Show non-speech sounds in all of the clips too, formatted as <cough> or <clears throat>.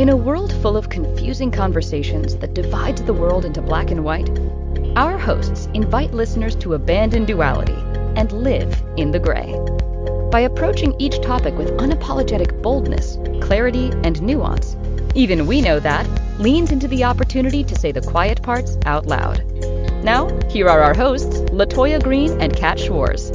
In a world full of confusing conversations that divides the world into black and white, our hosts invite listeners to abandon duality and live in the gray. By approaching each topic with unapologetic boldness, clarity, and nuance, even we know that leans into the opportunity to say the quiet parts out loud. Now, here are our hosts, LaToya Green and Kat Schwarz.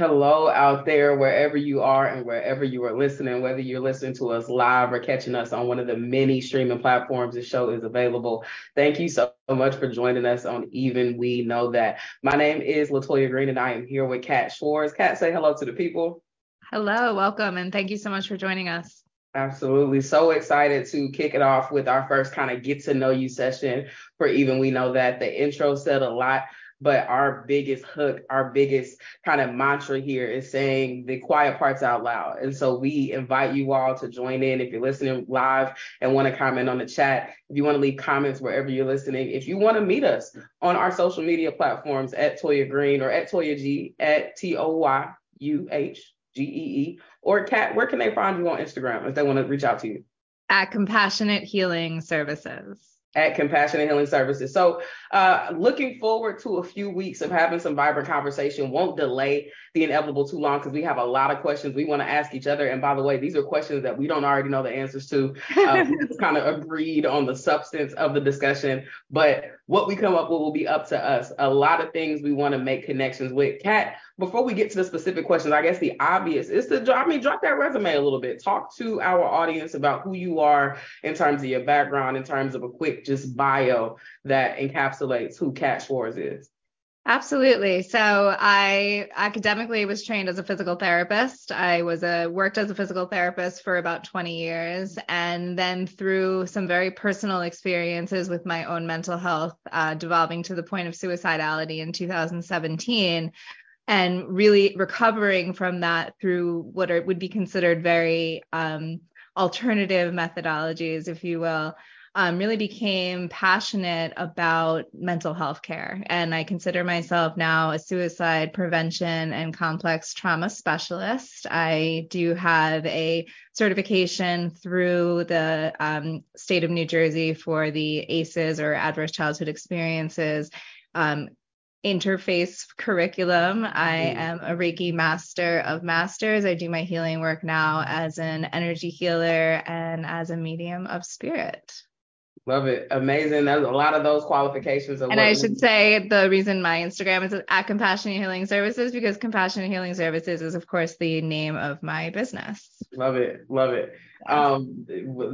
Hello out there, wherever you are and wherever you are listening, whether you're listening to us live or catching us on one of the many streaming platforms the show is available. Thank you so much for joining us on Even We Know That. My name is LaToya Green and I am here with Kat Schwarz. Kat, say hello to the people. Hello, welcome, and thank you so much for joining us. Absolutely. So excited to kick it off with our first kind of get to know you session for Even We Know That. The intro said a lot but our biggest hook, our biggest kind of mantra here is saying the quiet parts out loud. And so we invite you all to join in if you're listening live and want to comment on the chat. If you want to leave comments wherever you're listening, if you want to meet us on our social media platforms at Toya Green or at Toya G at T O Y U H G E E or Kat, where can they find you on Instagram if they want to reach out to you? At Compassionate Healing Services at Compassionate Healing Services. So, uh, looking forward to a few weeks of having some vibrant conversation. Won't delay the inevitable too long because we have a lot of questions we want to ask each other. And by the way, these are questions that we don't already know the answers to. Uh, we <laughs> just kind of agreed on the substance of the discussion, but what we come up with will be up to us. A lot of things we want to make connections with. Kat, before we get to the specific questions, I guess the obvious is to, I mean, drop that resume a little bit. Talk to our audience about who you are in terms of your background, in terms of a quick just bio that encapsulates who Kat Schwarz is. Absolutely. So I academically was trained as a physical therapist. I was a worked as a physical therapist for about 20 years, and then through some very personal experiences with my own mental health, uh, devolving to the point of suicidality in 2017, and really recovering from that through what are, would be considered very um, alternative methodologies, if you will um, really became passionate about mental health care. And I consider myself now a suicide prevention and complex trauma specialist. I do have a certification through the um, state of New Jersey for the ACEs or Adverse Childhood Experiences. Um, interface curriculum. I am a Reiki master of masters. I do my healing work now as an energy healer and as a medium of spirit. Love it. Amazing. There's a lot of those qualifications. and I should say the reason my Instagram is at Compassionate Healing Services because Compassionate Healing Services is, of course, the name of my business. Love it. Love it. Um,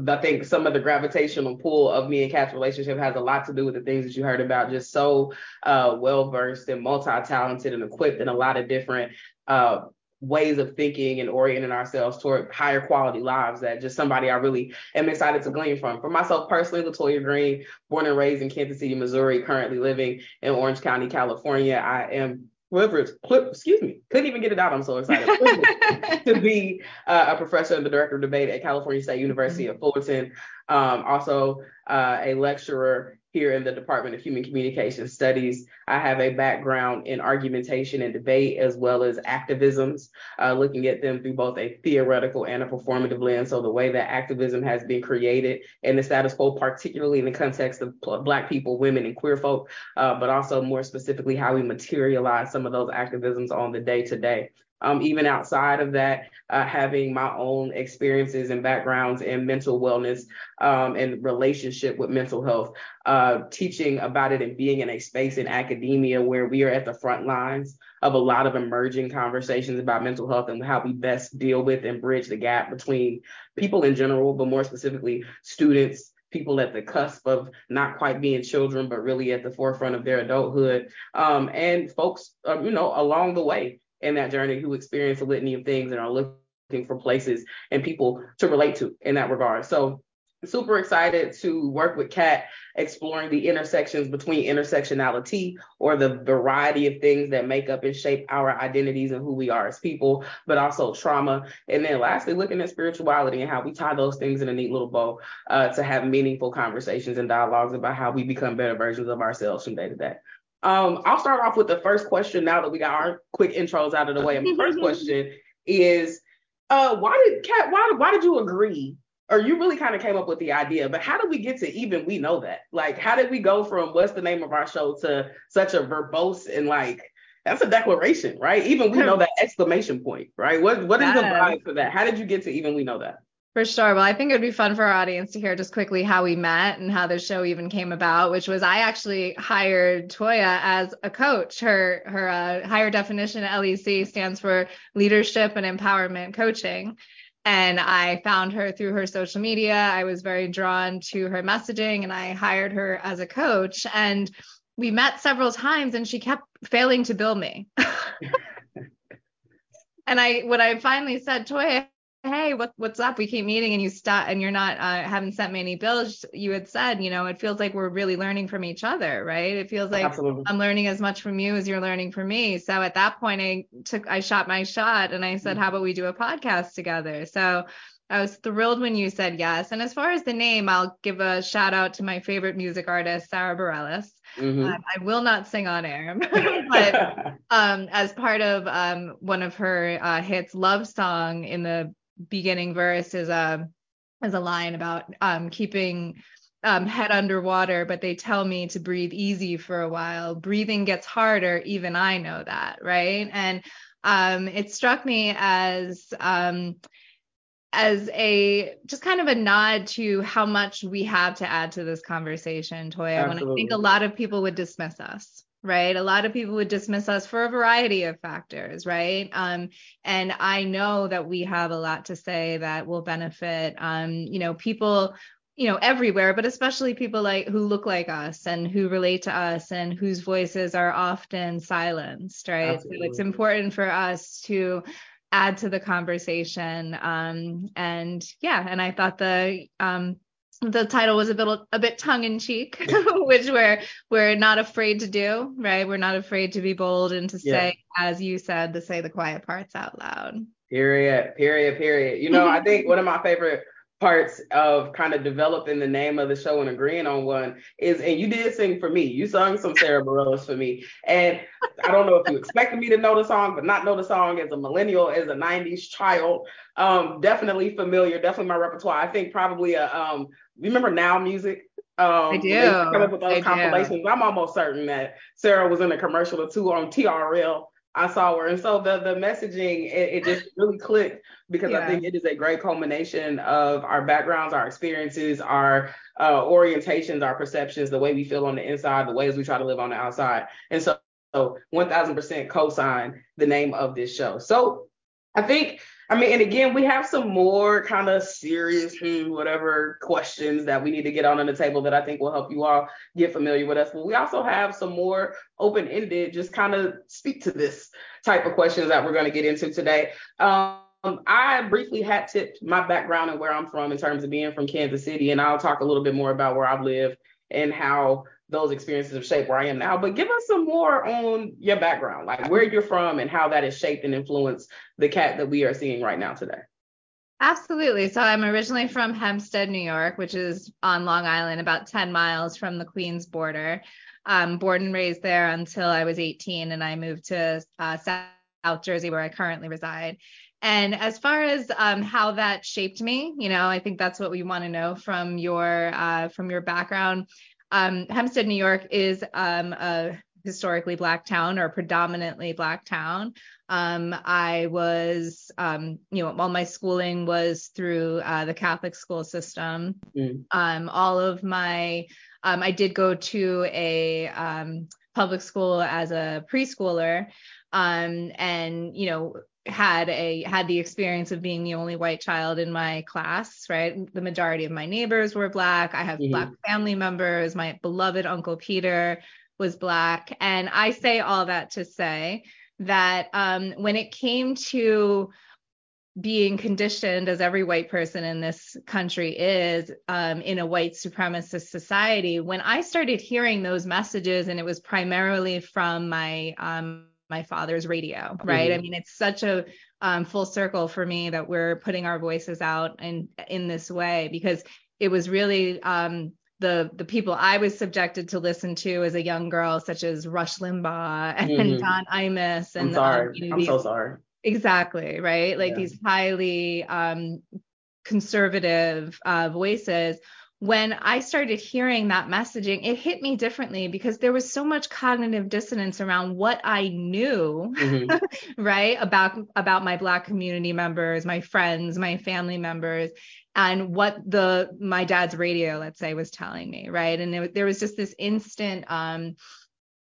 I think some of the gravitational pull of me and Kat's relationship has a lot to do with the things that you heard about. Just so uh, well versed and multi talented and equipped in a lot of different uh, ways of thinking and orienting ourselves toward higher quality lives that just somebody I really am excited to glean from. For myself personally, LaToya Green, born and raised in Kansas City, Missouri, currently living in Orange County, California. I am privileged, excuse me, couldn't even get it out. I'm so excited <laughs> to be uh, a professor and the director of debate at California State University of Fullerton. Um, also uh, a lecturer here in the Department of Human Communication Studies. I have a background in argumentation and debate as well as activisms, uh, looking at them through both a theoretical and a performative lens. So the way that activism has been created and the status quo, particularly in the context of Black people, women, and queer folk, uh, but also more specifically how we materialize some of those activisms on the day to day. Um, even outside of that, uh, having my own experiences and backgrounds in mental wellness um, and relationship with mental health, uh, teaching about it and being in a space in academia where we are at the front lines of a lot of emerging conversations about mental health and how we best deal with and bridge the gap between people in general, but more specifically students, people at the cusp of not quite being children, but really at the forefront of their adulthood, um, and folks, uh, you know, along the way in that journey who experience a litany of things and are looking for places and people to relate to in that regard. So super excited to work with Kat exploring the intersections between intersectionality or the variety of things that make up and shape our identities and who we are as people, but also trauma. And then lastly, looking at spirituality and how we tie those things in a neat little bow uh, to have meaningful conversations and dialogues about how we become better versions of ourselves from day to day. Um, I'll start off with the first question now that we got our quick intros out of the way. And <laughs> the first question is uh, why did Kat? Why why did you agree? Or you really kind of came up with the idea, but how did we get to even we know that? Like, how did we go from what's the name of our show to such a verbose and like that's a declaration, right? Even we know that exclamation point, right? What what is the vibe for that? How did you get to even we know that? For sure. Well, I think it would be fun for our audience to hear just quickly how we met and how the show even came about, which was I actually hired Toya as a coach. Her her uh, higher definition LEC stands for Leadership and Empowerment Coaching. And I found her through her social media. I was very drawn to her messaging and I hired her as a coach. And we met several times and she kept failing to bill me. <laughs> and I when I finally said, Toya, hey, what, what's up? We keep meeting and you stop and you're not, uh, haven't sent me any bills. You had said, you know, it feels like we're really learning from each other, right? It feels like Absolutely. I'm learning as much from you as you're learning from me. So at that point, I took, I shot my shot and I said, mm-hmm. how about we do a podcast together? So I was thrilled when you said yes. And as far as the name, I'll give a shout out to my favorite music artist, Sarah Bareilles. Mm-hmm. Um, I will not sing on air, <laughs> <laughs> but um, as part of um, one of her uh, hits, "Love Song," in the beginning verse is a is a line about um, keeping um, head underwater, but they tell me to breathe easy for a while. Breathing gets harder, even I know that, right? And um, it struck me as um, as a just kind of a nod to how much we have to add to this conversation, Toya. Absolutely. When I think a lot of people would dismiss us right? A lot of people would dismiss us for a variety of factors, right? Um, and I know that we have a lot to say that will benefit, um, you know, people, you know, everywhere, but especially people like who look like us and who relate to us and whose voices are often silenced, right? Absolutely. So it's important for us to add to the conversation. Um, and yeah, and I thought the um, the title was a bit a bit tongue in cheek, <laughs> which we're we're not afraid to do, right? We're not afraid to be bold and to say, yeah. as you said, to say the quiet parts out loud. Period. Period. Period. You know, I think one of my favorite parts of kind of developing the name of the show and agreeing on one is, and you did sing for me. You sung some sarah Bareilles for me. And I don't know if you expected me to know the song, but not know the song as a millennial, as a 90s child. Um, definitely familiar, definitely my repertoire. I think probably a um remember now music? Um, I do. Come up with those I compilations. Do. I'm almost certain that Sarah was in a commercial or two on TRL. I saw her. And so the the messaging, it, it just really clicked because yeah. I think it is a great culmination of our backgrounds, our experiences, our uh, orientations, our perceptions, the way we feel on the inside, the ways we try to live on the outside. And so, so 1000% co-sign the name of this show. So I think I mean, and again, we have some more kind of serious, hmm, whatever questions that we need to get on the table that I think will help you all get familiar with us. But we also have some more open ended, just kind of speak to this type of questions that we're going to get into today. Um, I briefly hat tipped my background and where I'm from in terms of being from Kansas City, and I'll talk a little bit more about where I've lived and how those experiences have shaped where I am now. But give us some more on your background, like where you're from and how that has shaped and influenced the Kat that we are seeing right now today. Absolutely. So I'm originally from Hempstead, New York, which is on Long Island, about 10 miles from the Queens border. Um, born and raised there until I was 18, and I moved to uh, South Jersey, where I currently reside. And as far as um, how that shaped me, you know, I think that's what we want to know from your uh, from your background. Um, Hempstead, New York is um, a historically black town or predominantly black town. Um, I was, um, you know, all my schooling was through uh, the Catholic school system. Mm. Um, all of my, um, I did go to a um, public school as a preschooler, um, and you know, had a had the experience of being the only white child in my class right? The majority of my neighbors were black. I have mm-hmm. black family members. My beloved uncle peter was black. And i say all that to say that um, when it came to being conditioned as every white person in this country is um, in a white supremacist society when i started hearing those messages and it was primarily from my um, my father's radio, right? Mm-hmm. I mean, it's such a um, full circle for me that we're putting our voices out in in this way because it was really um, the the people I was subjected to listen to as a young girl, such as Rush Limbaugh <laughs> and mm-hmm. Don Imus. And I'm sorry, um, you know, I'm these, so sorry. exactly right like yeah. these highly um conservative uh, voices when I started hearing that messaging, it hit me differently because there was so much cognitive dissonance around what I knew, mm-hmm. <laughs> right, about about my black community members, my friends, my family members, and what the my dad's radio, let's say, was telling me, right? And it, there was just this instant um,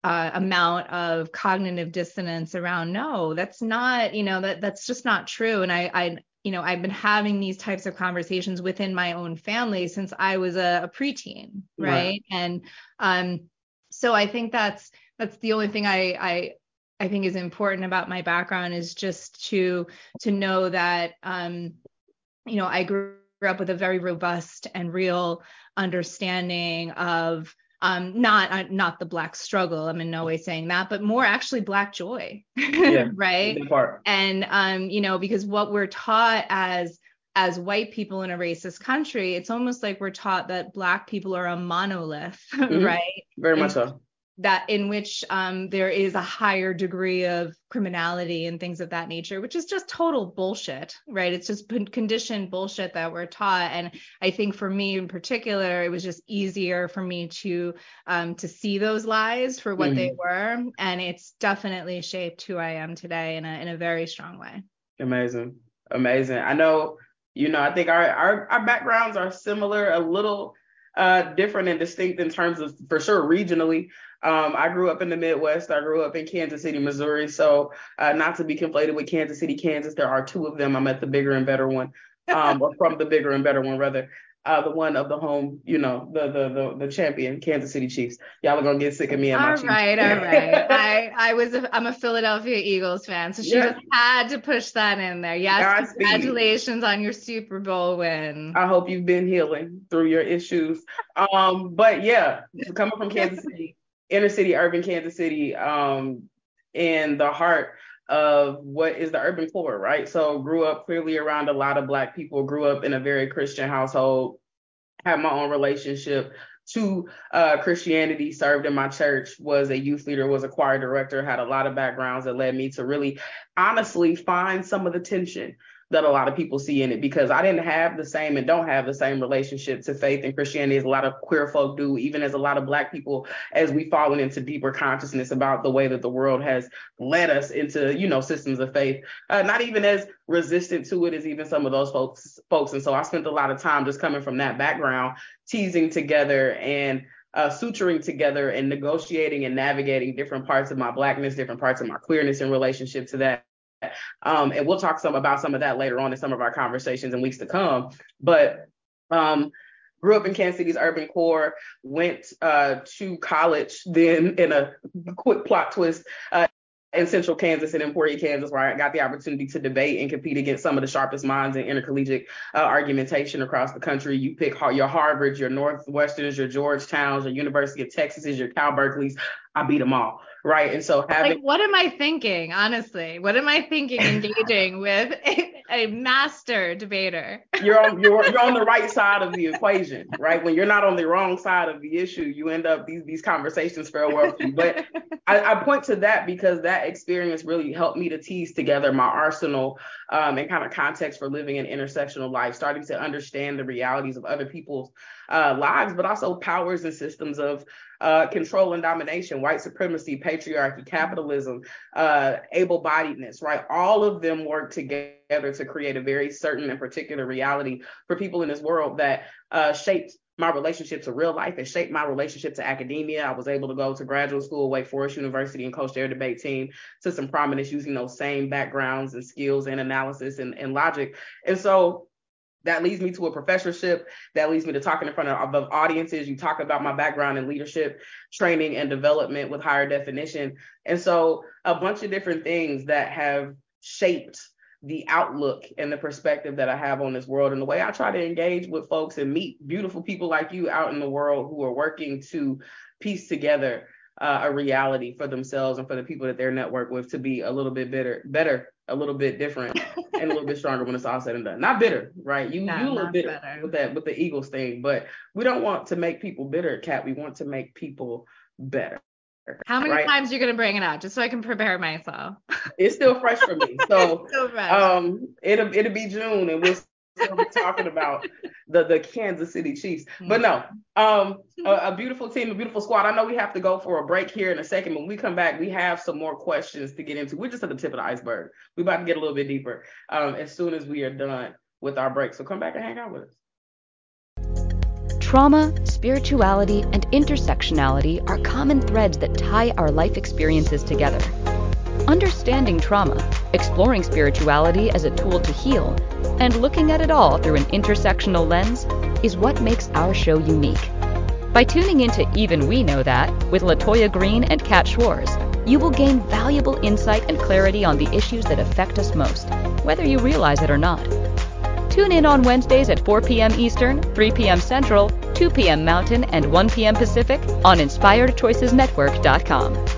uh, amount of cognitive dissonance around no that's not you know that that's just not true and i i you know, I've been having these types of conversations within my own family since I was a, a preteen, right? right? And um, so I think that's that's the only thing I I I think is important about my background is just to to know that um, you know, I grew up with a very robust and real understanding of um, not uh, not the black struggle i'm in no way saying that but more actually black joy <laughs> yeah, right? and um, you know because what we're taught as as white people in a racist country it's almost like we're taught that black people are a monolith <laughs> mm-hmm. right? Very much so that in which um, there is a higher degree of criminality and things of that nature, which is just total bullshit, right? It's just conditioned bullshit that we're taught. And I think for me in particular, it was just easier for me to um, to see those lies for what mm-hmm. they were, and it's definitely shaped who I am today in a in a very strong way. Amazing, amazing. I know, you know, I think our our, our backgrounds are similar, a little uh, different and distinct in terms of for sure regionally. Um, I grew up in the Midwest. I grew up in Kansas City, Missouri. So uh, not to be conflated with Kansas City, Kansas. There are two of them. I'm at the bigger and better one, um, or from the bigger and better one rather. Uh, the one of the home, you know, the the the, the champion, Kansas City Chiefs. Y'all are gonna get sick of me and all my right, all <laughs> right. I I was a, I'm a Philadelphia Eagles fan, so she yes. just had to push that in there. Yes, Godspeed. congratulations on your Super Bowl win. I hope you've been healing through your issues. Um, but yeah, coming from Kansas <laughs> City, inner city, urban Kansas City, um, in the heart of what is the urban core, right? So grew up clearly around a lot of black people, grew up in a very Christian household, had my own relationship to uh, Christianity, served in my church, was a youth leader, was a choir director, had a lot of backgrounds that led me to really honestly find some of the tension that a lot of people see in it because I didn't have the same and don't have the same relationship to faith and Christianity as a lot of queer folk do, even as a lot of black people, as we've fallen into deeper consciousness about the way that the world has led us into, you know, systems of faith, uh, not even as resistant to it as even some of those folks folks. And so I spent a lot of time just coming from that background, teasing together and uh, suturing together and negotiating and navigating different parts of my blackness, different parts of my queerness in relationship to that um, and we'll talk some about some of that later on in some of our conversations in weeks to come. But um, grew up in Kansas City's urban core, went uh, to college, then in a quick plot twist, uh, in central Kansas and Emporia, Kansas, where I got the opportunity to debate and compete against some of the sharpest minds in intercollegiate uh, argumentation across the country. You pick your Harvards, your Northwesterns, your Georgetowns, your University of Texas's, your Cal Berkeley's. I beat them all right? And so having like, what am I thinking? Honestly, what am I thinking? Engaging <laughs> with a, <laughs> a, master debater. <laughs> You're on you're you're on the right side of the equation, right? When you're not on the wrong side of the issue, you end up these these conversations fare well for. But I, I, point to that because that experience really helped me to tease together my arsenal um, and kind of context for living an intersectional life, starting to understand the realities of other people's uh, lives, but also powers and systems of uh, control and domination, white supremacy, patriarchy, capitalism, uh, able bodiedness, right? All of them work together to create a very certain and particular reality for people in this world that uh, shaped my relationship to real life and shaped my relationship to academia. I was able to go to graduate school, Wake Forest University, and coach their debate team to some prominence using those same backgrounds and skills and analysis and, and logic. And so that leads me to a professorship that leads me to talking in front of, of audiences. You talk about my background in leadership training and development with higher definition. And so a bunch of different things that have shaped the outlook and the perspective that I have on this world and the way I try to engage with folks and meet beautiful people like you out in the world who are working to piece together uh, a reality for themselves and for the people that they're network with to be a little bit better, better, a little bit different, <laughs> and a little bit stronger when it's all said and done. Not bitter, right? You no, you a little bitter better. with that with the Eagles thing, but we don't want to make people bitter, Kat. We want to make people better. How many right? times you're gonna bring it out, just so I can prepare myself? It's still fresh for me. <laughs> So, um, it'll it'll be June, and we'll be talking about the the Kansas City Chiefs. But no, um, a, a beautiful team, a beautiful squad. I know we have to go for a break here in a second. When we come back, we have some more questions to get into. We're just at the tip of the iceberg. We're about to get a little bit deeper um, as soon as we are done with our break. So come back and hang out with us. Trauma, spirituality, and intersectionality are common threads that tie our life experiences together. Understanding trauma, exploring spirituality as a tool to heal, and looking at it all through an intersectional lens is what makes our show unique. By tuning into Even We Know That with LaToya Green and Kat Schwarz, you will gain valuable insight and clarity on the issues that affect us most, whether you realize it or not. Tune in on Wednesdays at 4 p.m. Eastern, 3 p.m. Central, 2 p.m. Mountain, and 1 p.m. Pacific on InspiredChoicesNetwork.com.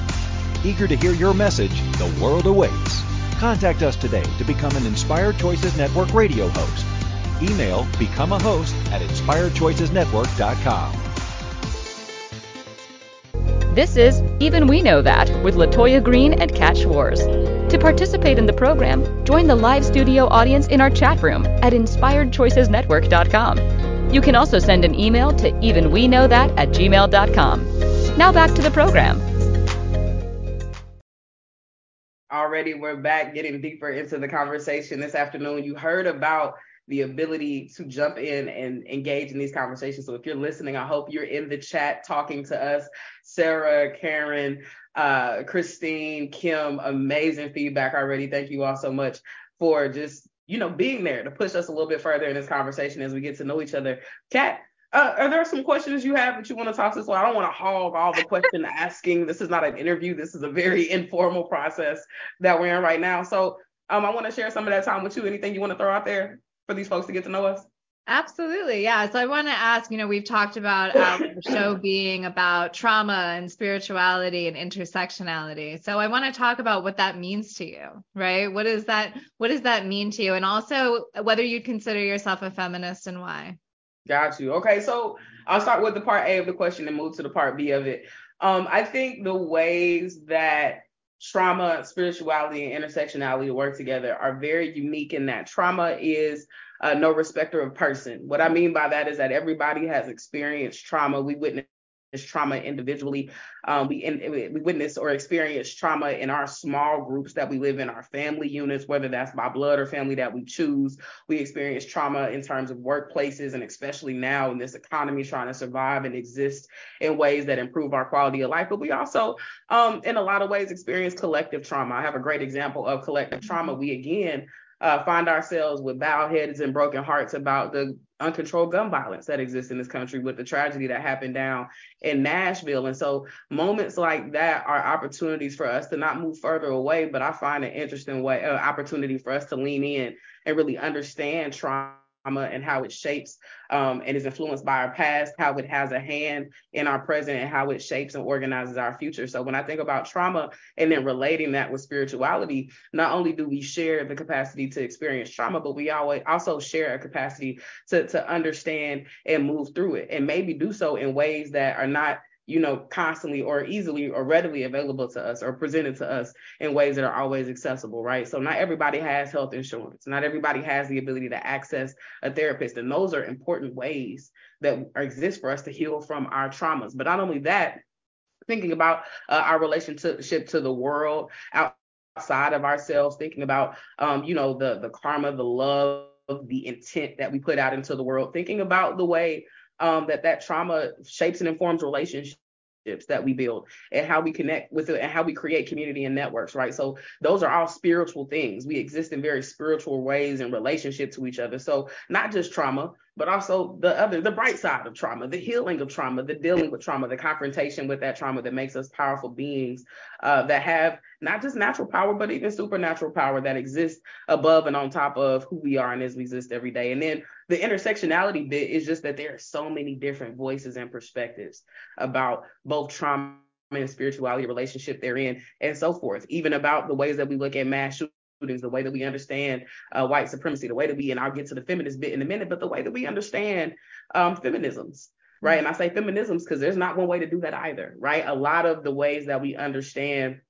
Eager to hear your message, the world awaits. Contact us today to become an Inspired Choices Network radio host. Email become a host at inspiredchoicesnetwork.com. This is Even We Know That with LaToya Green and Kat Schwarz. To participate in the program, join the live studio audience in our chat room at inspiredchoicesnetwork.com. You can also send an email to evenweknowthat at gmail.com. Now back to the program. Already, we're back getting deeper into the conversation this afternoon. You heard about the ability to jump in and engage in these conversations. So if you're listening, I hope you're in the chat talking to us. Sarah, Karen, uh, Christine, Kim, amazing feedback already. Thank you all so much for just, you know, being there to push us a little bit further in this conversation as we get to know each other. Kat, uh, are there some questions you have that you want to talk to us? Well, I don't want to hog all the question <laughs> asking. This is not an interview. This is a very informal process that we're in right now. So um, I want to share some of that time with you. Anything you want to throw out there for these folks to get to know us? Absolutely. Yeah. So I want to ask, you know, we've talked about <laughs> our show being about trauma and spirituality and intersectionality. So I want to talk about what that means to you, right? What is that what does that mean to you? And also whether you'd consider yourself a feminist and why. Got you. Okay, so I'll start with the part A of the question and move to the part B of it. Um, I think the ways that trauma, spirituality, and intersectionality work together are very unique in that trauma is uh, no respecter of person. What I mean by that is that everybody has experienced trauma. We witness trauma individually. Um, we, in, we witness or experience trauma in our small groups that we live in, our family units, whether that's by blood or family that we choose. We experience trauma in terms of workplaces, and especially now in this economy, trying to survive and exist in ways that improve our quality of life. But we also, um, in a lot of ways, experience collective trauma. I have a great example of collective trauma. We again uh, find ourselves with bowed heads and broken hearts about the uncontrolled gun violence that exists in this country with the tragedy that happened down in Nashville. And so moments like that are opportunities for us to not move further away, but I find an interesting way, uh, opportunity for us to lean in and really understand trauma and how it shapes um, and is influenced by our past, how it has a hand in our present, and how it shapes and organizes our future. So when I think about trauma and then relating that with spirituality, not only do we share the capacity to experience trauma, but we always also share a capacity to, to understand and move through it, and maybe do so in ways that are not you know, constantly or easily or readily available to us or presented to us in ways that are always accessible, right? So not everybody has health insurance. Not everybody has the ability to access a therapist. And those are important ways that exist for us to heal from our traumas. But not only that, thinking about uh, our relationship to the world outside of ourselves, thinking about, um, you know, the the karma, the love, the intent that we put out into the world, thinking about the way um, that that trauma shapes and informs relationships that we build and how we connect with it and how we create community and networks, right? So those are all spiritual things. We exist in very spiritual ways in relationship to each other. So not just trauma, but also the other, the bright side of trauma, the healing of trauma, the dealing with trauma, the confrontation with that trauma that makes us powerful beings uh, that have not just natural power, but even supernatural power that exists above and on top of who we are and as we exist every day. And then the intersectionality bit is just that there are so many different voices and perspectives about both trauma and spirituality relationship they're in and so forth even about the ways that we look at mass the way that we understand uh, white supremacy, the way that we, and I'll get to the feminist bit in a minute, but the way that we understand um, feminisms, right? And I say feminisms because there's not one way to do that either, right? A lot of the ways that we understand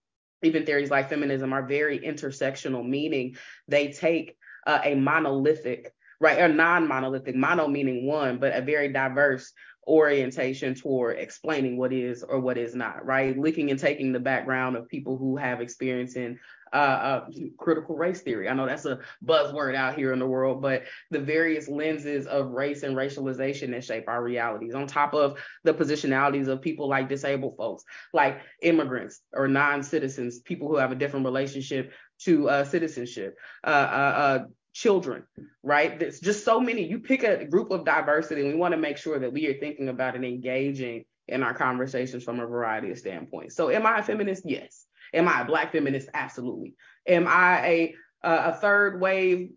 even theories like feminism are very intersectional, meaning they take uh, a monolithic, right, or non-monolithic, mono meaning one, but a very diverse orientation toward explaining what is or what is not, right? Looking and taking the background of people who have experience in uh, uh, critical race theory. I know that's a buzzword out here in the world, but the various lenses of race and racialization that shape our realities, on top of the positionalities of people like disabled folks, like immigrants or non citizens, people who have a different relationship to uh, citizenship. Uh, uh, uh, children, right? There's just so many. You pick a group of diversity, and we want to make sure that we are thinking about and engaging in our conversations from a variety of standpoints. So, am I a feminist? Yes. Am I a black feminist? Absolutely. Am I a a third wave,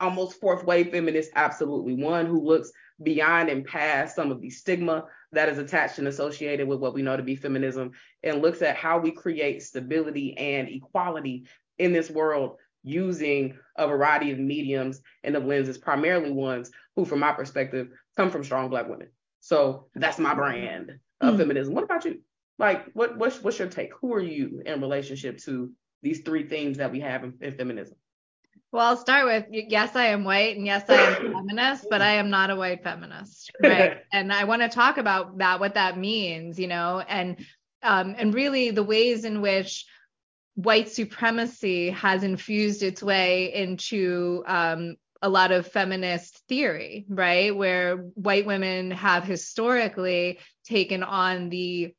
almost fourth wave feminist? Absolutely. One who looks beyond and past some of the stigma that is attached and associated with what we know to be feminism and looks at how we create stability and equality in this world using a variety of mediums and of lenses, primarily ones who, from my perspective, come from strong Black women. So that's my brand of mm. feminism. What about you? Like, what what's what's your take? Who are you in relationship to these three themes that we have in, in feminism? Well, I'll start with yes, I am white and yes, I am <coughs> feminist, but I am not a white feminist, <laughs> right? and I want to talk about that, what that means, you know, and um, and really the ways in which white supremacy has infused its way into um, a lot of feminist theory, right? Where white women have historically taken on the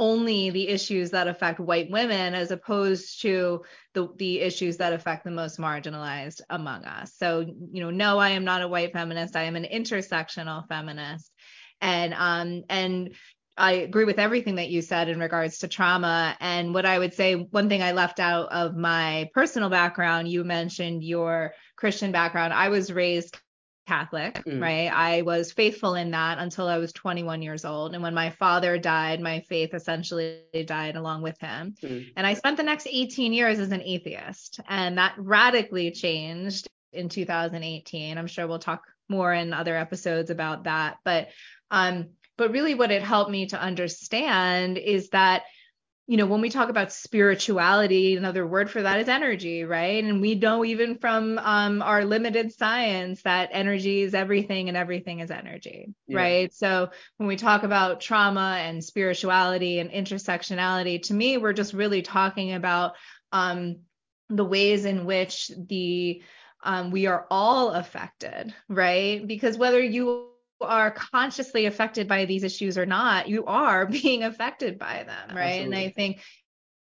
only the issues that affect white women as opposed to the, the issues that affect the most marginalized among us. So, you know, no, I am not a white feminist. I am an intersectional feminist. And um and I agree with everything that you said in regards to trauma. And what I would say, one thing I left out of my personal background, you mentioned your Christian background. I was raised Catholic, mm. right? I was faithful in that until I was 21 years old. And when my father died, my faith essentially died along with him. Mm. And I spent the next 18 years as an atheist. And that radically changed in 2018. I'm sure we'll talk more in other episodes about that. But um, but really what it helped me to understand is that you know, when we talk about spirituality, another word for that is energy, right? And we know even from um, our limited science that energy is everything and everything is energy, yeah. right? So when we talk about trauma and spirituality and intersectionality, to me, we're just really talking about um, the ways in which the um, we are all affected, right? Because whether you are consciously affected by these issues or not, you are <laughs> being affected by them, right? Absolutely. And I think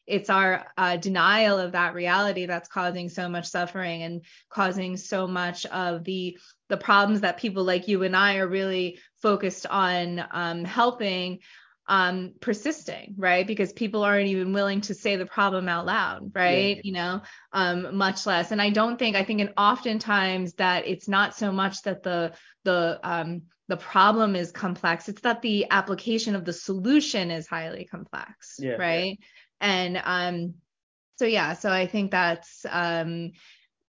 it's our uh, denial of that reality that's causing so much suffering and causing so much of the the problems that people like you and I are really focused on um, helping um, persisting, right? Because people aren't even willing to say the problem out loud, right? Yeah. You know, um, much less. And I don't think I think, and oftentimes that it's not so much that the the um, the problem is complex; it's that the application of the solution is highly complex, yeah, right? Yeah. And um, so yeah, so I think that's um,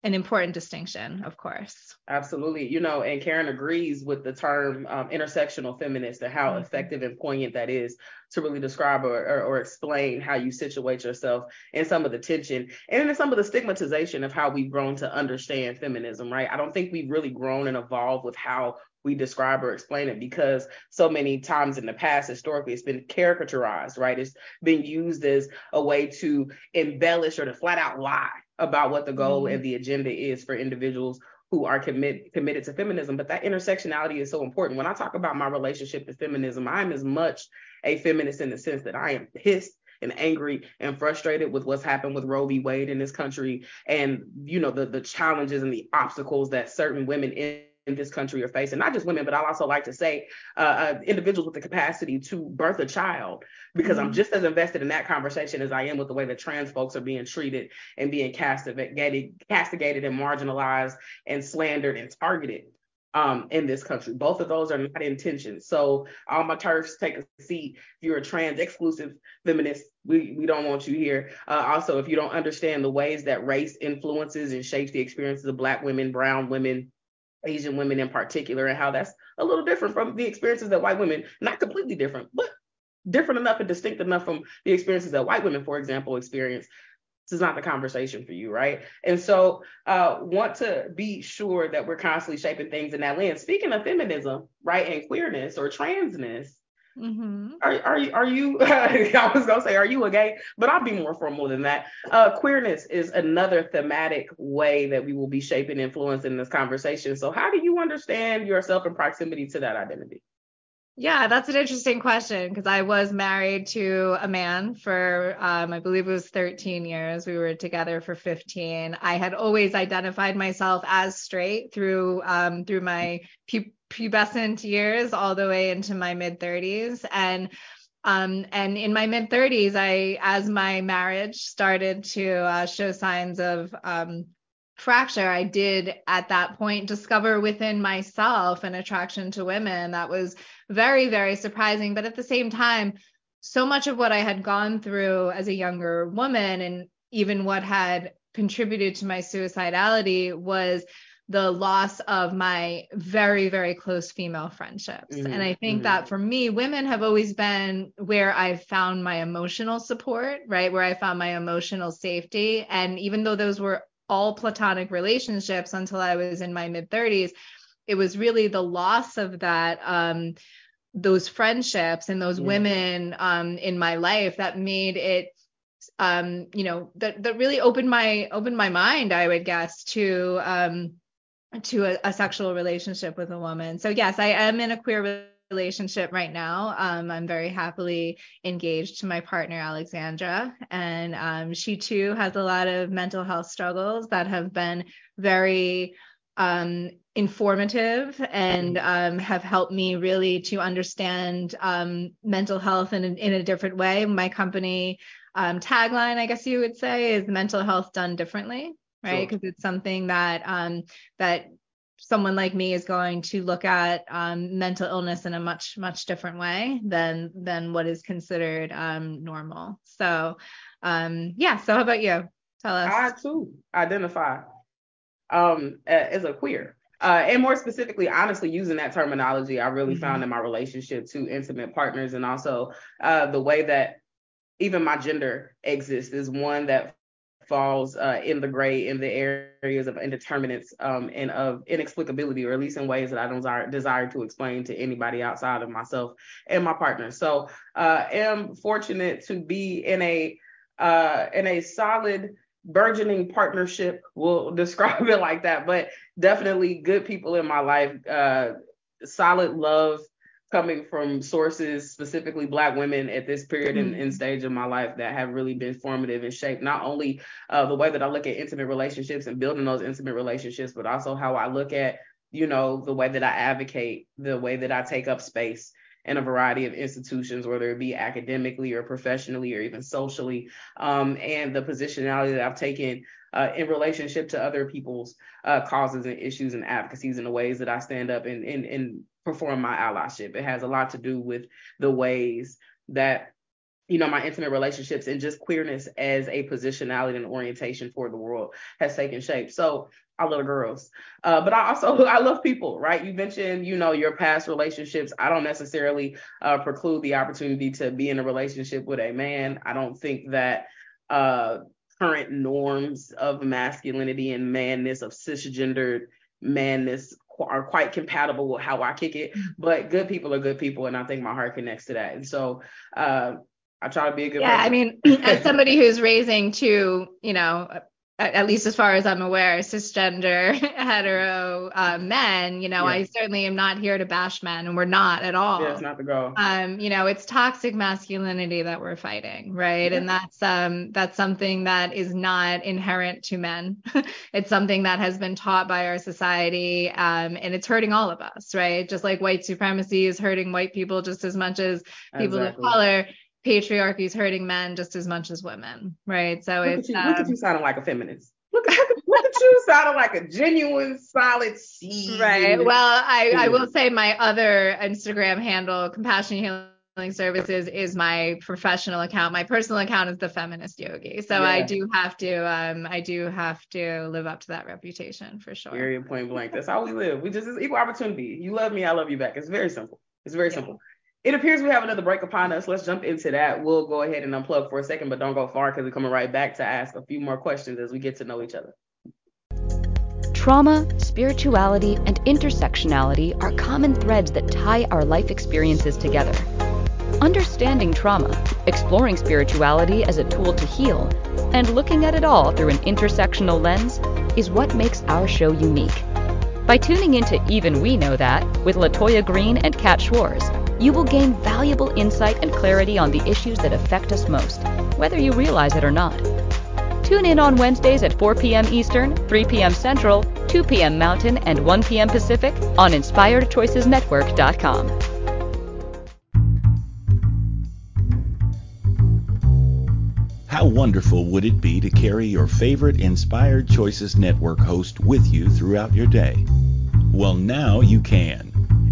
an important distinction, of course. Absolutely. You know, and Karen agrees with the term um, intersectional feminist and how mm-hmm. effective and poignant that is to really describe or, or, or, explain how you situate yourself in some of the tension and in some of the stigmatization of how we've grown to understand feminism, right? I don't think we've really grown and evolved with how we describe or explain it because so many times in the past historically it's been caricaturized right it's been used as a way to embellish or to flat out lie about what the goal mm-hmm. and the agenda is for individuals who are commit, committed to feminism. But that intersectionality is so important. When I talk about my relationship to feminism, I'm as much a feminist in the sense that I am pissed and angry and frustrated with what's happened with Roe v. Wade in this country and you know the the challenges and the obstacles that certain women in this country are facing, not just women, but I also like to say uh, uh, individuals with the capacity to birth a child, because mm-hmm. I'm just as invested in that conversation as I am with the way that trans folks are being treated and being castigated, castigated and marginalized and slandered and targeted um, in this country. Both of those are not intentions. So all my TERFs take a seat. If you're a trans exclusive feminist, we, we don't want you here. Uh, also, if you don't understand the ways that race influences and shapes the experiences of Black women, Brown women, Asian women in particular, and how that's a little different from the experiences that white women, not completely different, but different enough and distinct enough from the experiences that white women, for example, experience this is not the conversation for you, right? And so, uh, want to be sure that we're constantly shaping things in that lens. Speaking of feminism, right, and queerness or transness, mm-hmm. are are you? Are you <laughs> I was gonna say, are you a gay? But I'll be more formal than that. Uh, queerness is another thematic way that we will be shaping influence in this conversation. So, how do you understand yourself in proximity to that identity? Yeah, that's an interesting question because I was married to a man for, um, I believe it was 13 years. We were together for 15. I had always identified myself as straight through um, through my pu- pubescent years all the way into my mid 30s, and um, and in my mid 30s, I, as my marriage started to uh, show signs of um, fracture, I did at that point discover within myself an attraction to women that was very, very surprising. But at the same time, so much of what I had gone through as a younger woman and even what had contributed to my suicidality was the loss of my very very close female friendships mm-hmm. and i think mm-hmm. that for me women have always been where i've found my emotional support right where i found my emotional safety and even though those were all platonic relationships until I was in my mid 30s. It was really the loss of that, um, those friendships and those yeah. women um, in my life that made it, um, you know, that that really opened my opened my mind, I would guess, to um, to a, a sexual relationship with a woman. So yes, I am in a queer relationship right now. Um, I'm very happily engaged to my partner, Alexandra, and um, she too has a lot of mental health struggles that have been very um, informative and um, have helped me really to understand um, mental health in, in a different way. My company um, tagline, I guess you would say, is mental health done differently right because sure. it's something that um that someone like me is going to look at um, mental illness in a much much different way than than what is considered um, normal. So um, yeah. So how about you? Tell us. I too identify um, as a queer. Uh, and more specifically, honestly, using that terminology, I really mm-hmm. found in my relationship to intimate partners, and also uh, the way that even my gender exists is one that falls uh, in the gray in the areas of indeterminates um, and of inexplicability, or at least in ways that I don't desire, desire to explain to anybody outside of myself and my partner. So, uh, am fortunate to be in a uh, in a solid burgeoning partnership. We'll <laughs> describe it like that, but definitely good people in my life. Uh, solid love coming from sources, specifically Black women at this period and, and, stage of my life that have really been formative and shaped not only uh, the way that I look at intimate relationships and building those intimate relationships, but also how I look at, you know, the way that I advocate, the way that I take up space in a variety of institutions, whether it be academically or professionally or even socially, um, and the positionality that I've taken uh, in relationship to other people's uh, causes and issues and advocacies and the ways that I stand up and, and, and perform my allyship. It has a lot to do with the ways that you know, my intimate relationships and just queerness as a positionality and orientation for the world has taken shape. So I love girls, uh, but I also <laughs> I love people, right? You mentioned, you know, your past relationships. I don't necessarily uh, preclude the opportunity to be in a relationship with a man. I don't think that uh, current norms of masculinity and manness of cisgendered manness are quite compatible with how I kick it. Mm-hmm. But good people are good people, and I think my heart connects to that. And so uh, I try to be a good. Yeah, person. I mean, <laughs> as somebody who's raising two, you know, at least as far as I'm aware, cisgender, <laughs> hetero uh, men. You know, yeah. I certainly am not here to bash men, and we're not at all. Yeah, it's not the goal. Um, you know, it's toxic masculinity that we're fighting, right? Yeah. And that's um that's something that is not inherent to men. <laughs> it's something that has been taught by our society, um, and it's hurting all of us, right? Just like white supremacy is hurting white people just as much as people exactly. of color patriarchy is hurting men just as much as women, right? So look it's at you, um, look at you sounding like a feminist. Look at, look, at, you <laughs> sounding like a genuine, solid seed. Right. Well, I, I will say my other Instagram handle, Compassion Healing Services, is my professional account. My personal account is the Feminist Yogi. So yeah. I do have to, um, I do have to live up to that reputation for sure. Period. Point blank. That's how we live. We just it's equal opportunity. You love me, I love you back. It's very simple. It's very yeah. simple. It appears we have another break upon us. Let's jump into that. We'll go ahead and unplug for a second, but don't go far because we're coming right back to ask a few more questions as we get to know each other. Trauma, spirituality, and intersectionality are common threads that tie our life experiences together. Understanding trauma, exploring spirituality as a tool to heal, and looking at it all through an intersectional lens is what makes our show unique. By tuning into Even We Know That with LaToya Green and Kat Schwarz, you will gain valuable insight and clarity on the issues that affect us most, whether you realize it or not. Tune in on Wednesdays at 4 p.m. Eastern, 3 p.m. Central, 2 p.m. Mountain, and 1 p.m. Pacific on InspiredChoicesNetwork.com. How wonderful would it be to carry your favorite Inspired Choices Network host with you throughout your day? Well, now you can.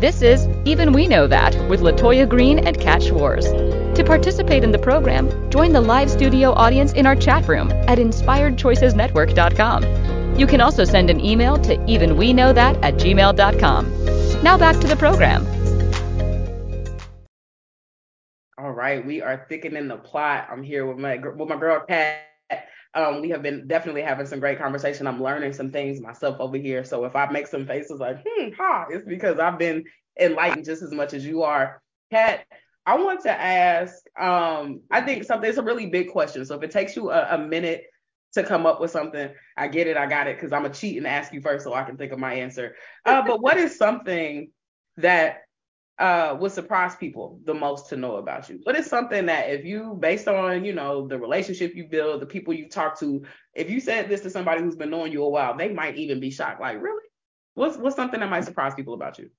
This is Even We Know That with LaToya Green and Kat Schwarz. To participate in the program, join the live studio audience in our chat room at inspiredchoicesnetwork.com. You can also send an email to evenweknowthat at gmail.com. Now back to the program. All right, we are thickening the plot. I'm here with my with my girl Kat. Um, we have been definitely having some great conversation. I'm learning some things myself over here. So if I make some faces like, hmm, ha, it's because I've been enlightened just as much as you are. Kat, I want to ask, um, I think something, it's a really big question. So if it takes you a, a minute to come up with something, I get it, I got it, because I'm a cheat and ask you first so I can think of my answer. Uh, but what is something that uh, would surprise people the most to know about you? But it's something that if you, based on, you know, the relationship you build, the people you talk to, if you said this to somebody who's been knowing you a while, they might even be shocked. Like, really? What's what's something that might surprise people about you?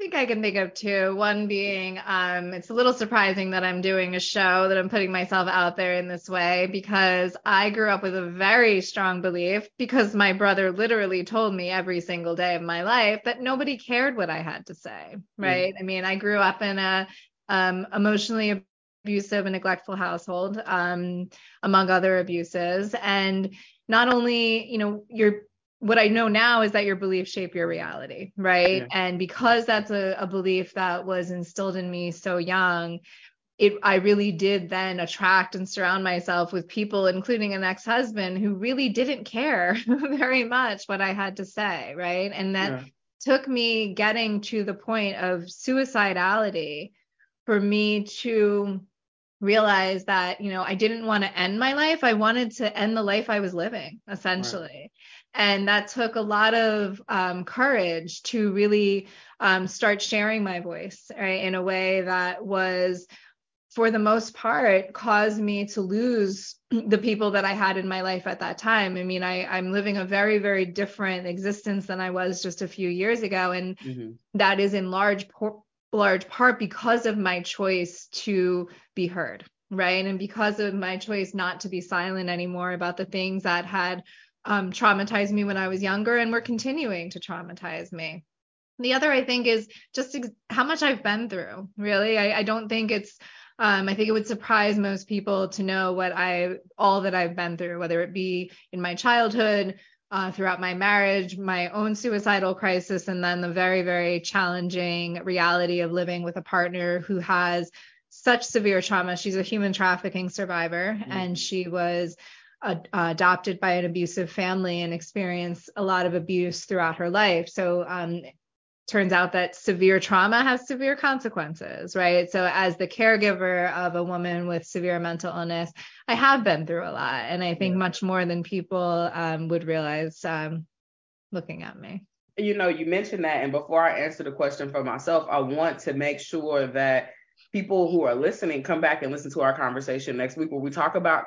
Think I can think of two. One being, um, it's a little surprising that I'm doing a show that I'm putting myself out there in this way because I grew up with a very strong belief because my brother literally told me every single day of my life that nobody cared what I had to say. Hmm. Right. Mm. I mean, I grew up in a um, emotionally abusive and neglectful household, um, among other abuses. And not only, you know, you're what I know now is that your beliefs shape your reality, right? Yeah. And because that's a, a belief that was instilled in me so young, it I really did then attract and surround myself with people, including an ex-husband who really didn't care <laughs> very much what I had to say, right? And that yeah. took me getting to the point of suicidality for me to realize that you know I didn't want to end my life I wanted to end the life I was living essentially right. And that took a lot of um, courage to really um, start sharing my voice right, in a way that was, for the most part, caused me to lose <clears throat> the people that I had in my life at that time. I mean, I, I'm living a very, very different existence than I was just a few years ago. And mm-hmm. that is in large, por- large part because of my choice to be heard right? And because of my choice not to be silent anymore about the things that had um, traumatized me when I was younger and were continuing to traumatize me. The other, I think, is just ex- how much I've been through. Really, I, I don't think it's Um, I think it would surprise most people to know what I all that I've been through, whether it be in my childhood, uh, throughout my marriage, my own suicidal crisis, and then the very, very challenging reality of living with a partner who has such severe trauma. She's a human trafficking survivor, mm-hmm. and she was adopted by an abusive family and experienced a lot of abuse throughout her life. So um, turns out that severe trauma has severe consequences, right? So, as the caregiver of a woman with severe mental illness, I have been through a lot, and I think much more than people um, would realize um, looking at me. You know, you mentioned that, and before I answer the question for myself, I want to make sure that people who are listening come back and listen to our conversation next week where we talk about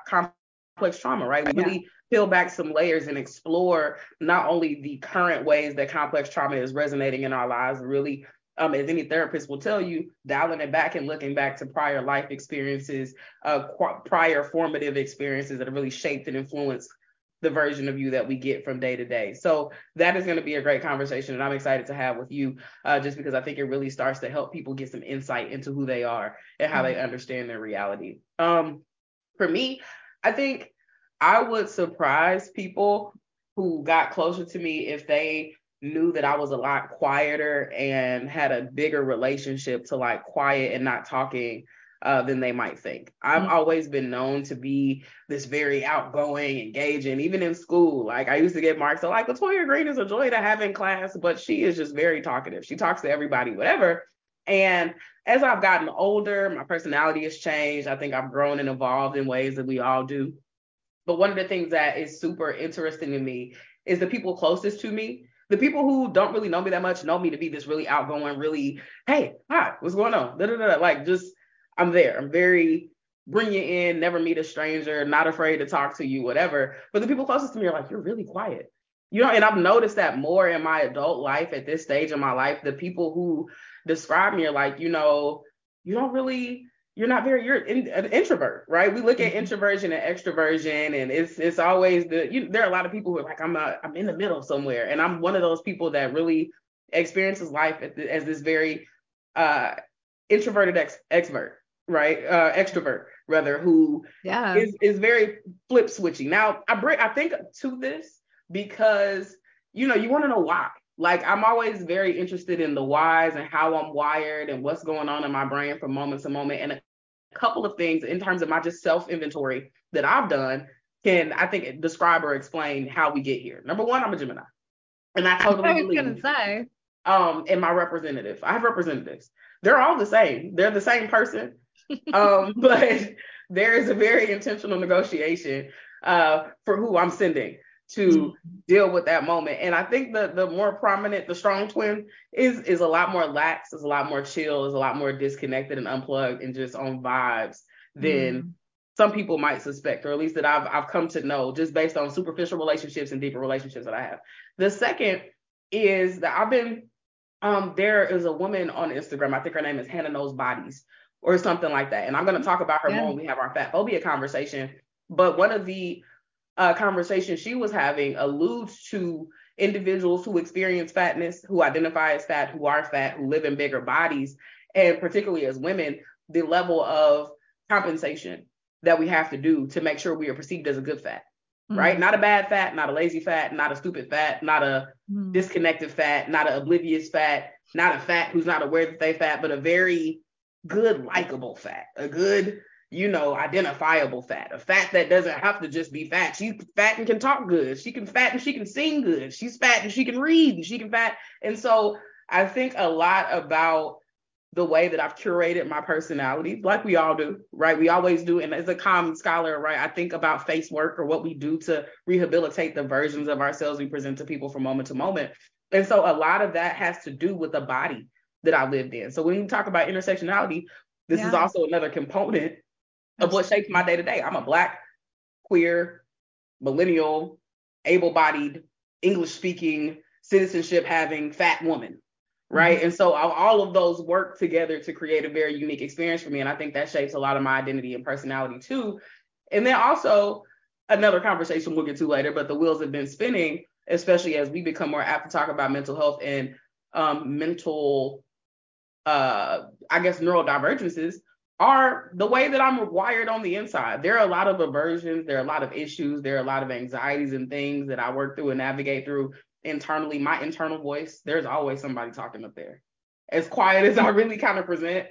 complex trauma, right? We yeah. really peel back some layers and explore not only the current ways that complex trauma is resonating in our lives, really, um, as any therapist will tell you, dialing it back and looking back to prior life experiences, uh, qu- prior formative experiences that have really shaped and influenced the version of you that we get from day to day. So that is going to be a great conversation, and I'm excited to have with you, uh, just because I think it really starts to help people get some insight into who they are and how mm-hmm. they understand their reality. Um, for me, I think I would surprise people who got closer to me if they knew that I was a lot quieter and had a bigger relationship to like quiet and not talking uh, than they might think. I've mm-hmm. always been known to be this very outgoing, engaging, even in school. Like I used to get marks so like LaToya Green is a joy to have in class, but she is just very talkative. She talks to everybody, whatever. And as I've gotten older, my personality has changed. I think I've grown and evolved in ways that we all do. But one of the things that is super interesting to me is the people closest to me. The people who don't really know me that much know me to be this really outgoing, really, hey, hi, what's going on? Da-da-da. Like just I'm there. I'm very bring you in, never meet a stranger, not afraid to talk to you, whatever. But the people closest to me are like, you're really quiet. You know, and I've noticed that more in my adult life at this stage of my life. The people who describe me are like, you know, you don't really you're not very you're in, an introvert, right? We look at mm-hmm. introversion and extroversion, and it's it's always the you, there are a lot of people who are like I'm a, I'm in the middle somewhere, and I'm one of those people that really experiences life as this very uh, introverted ex, extrovert, right? Uh, extrovert rather, who yeah. is is very flip switching Now I bring I think to this because you know you want to know why. Like I'm always very interested in the whys and how I'm wired and what's going on in my brain from moment to moment. And a couple of things in terms of my just self inventory that I've done can I think describe or explain how we get here. Number one, I'm a Gemini, and I totally <laughs> I was believe. Gonna say. Um, in my representative, I have representatives. They're all the same. They're the same person, <laughs> um, but <laughs> there is a very intentional negotiation uh, for who I'm sending to mm-hmm. deal with that moment. And I think the the more prominent, the strong twin is is a lot more lax, is a lot more chill, is a lot more disconnected and unplugged and just on vibes than mm. some people might suspect, or at least that I've I've come to know just based on superficial relationships and deeper relationships that I have. The second is that I've been um there is a woman on Instagram, I think her name is Hannah Knows Bodies or something like that. And I'm gonna talk about her yeah. more when we have our fat phobia conversation. But one of the uh, conversation she was having alludes to individuals who experience fatness, who identify as fat, who are fat, who live in bigger bodies, and particularly as women, the level of compensation that we have to do to make sure we are perceived as a good fat, mm-hmm. right? Not a bad fat, not a lazy fat, not a stupid fat, not a mm-hmm. disconnected fat, not an oblivious fat, not a fat who's not aware that they fat, but a very good, likable fat, a good you know, identifiable fat, a fat that doesn't have to just be fat. She's fat and can talk good. She can fat and she can sing good. She's fat and she can read and she can fat. And so I think a lot about the way that I've curated my personality, like we all do, right? We always do. And as a comm scholar, right, I think about face work or what we do to rehabilitate the versions of ourselves we present to people from moment to moment. And so a lot of that has to do with the body that I lived in. So when you talk about intersectionality, this yeah. is also another component of what shapes my day to day. I'm a black, queer, millennial, able bodied, English speaking, citizenship having fat woman. Right. Mm-hmm. And so all of those work together to create a very unique experience for me. And I think that shapes a lot of my identity and personality too. And then also another conversation we'll get to later, but the wheels have been spinning, especially as we become more apt to talk about mental health and um, mental, uh, I guess, neurodivergences are the way that I'm wired on the inside. There are a lot of aversions, there are a lot of issues, there are a lot of anxieties and things that I work through and navigate through internally. My internal voice, there's always somebody talking up there. As quiet as I really kind of present,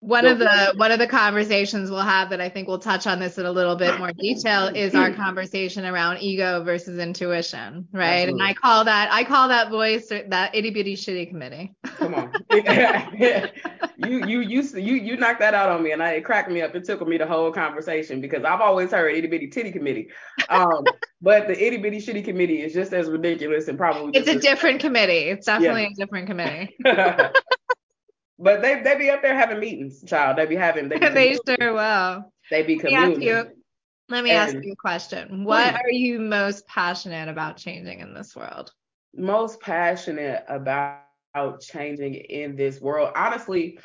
one of the one of the conversations we'll have that I think we'll touch on this in a little bit more detail <laughs> is our conversation around ego versus intuition, right? Absolutely. And I call that I call that voice that itty bitty shitty committee. Come on, <laughs> you you you you you knocked that out on me, and I, it cracked me up. It took me the whole conversation because I've always heard itty bitty titty committee, um, <laughs> but the itty bitty shitty committee is just as ridiculous and probably it's a different committee. It's definitely yeah. a different committee. <laughs> But they they be up there having meetings, child. They be having they, be they sure will. They be communing. Let me ask you a question. What are you most passionate about changing in this world? Most passionate about changing in this world. Honestly,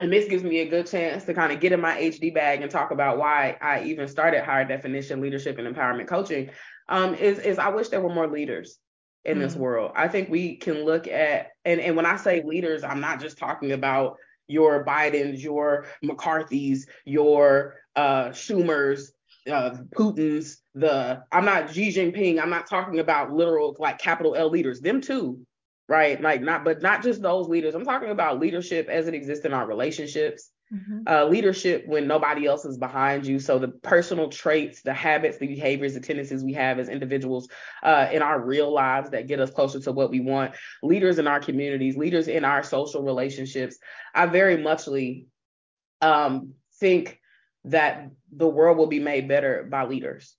and this gives me a good chance to kind of get in my HD bag and talk about why I even started higher definition leadership and empowerment coaching. Um, is is I wish there were more leaders in mm-hmm. this world. I think we can look at and and when I say leaders, I'm not just talking about your Bidens, your McCarthy's, your uh, Schumers, uh, Putin's, the I'm not Xi Jinping. I'm not talking about literal like capital L leaders. Them too, right? Like not, but not just those leaders. I'm talking about leadership as it exists in our relationships, Mm-hmm. Uh, leadership when nobody else is behind you. So the personal traits, the habits, the behaviors, the tendencies we have as individuals uh, in our real lives that get us closer to what we want. Leaders in our communities, leaders in our social relationships. I very muchly um, think that the world will be made better by leaders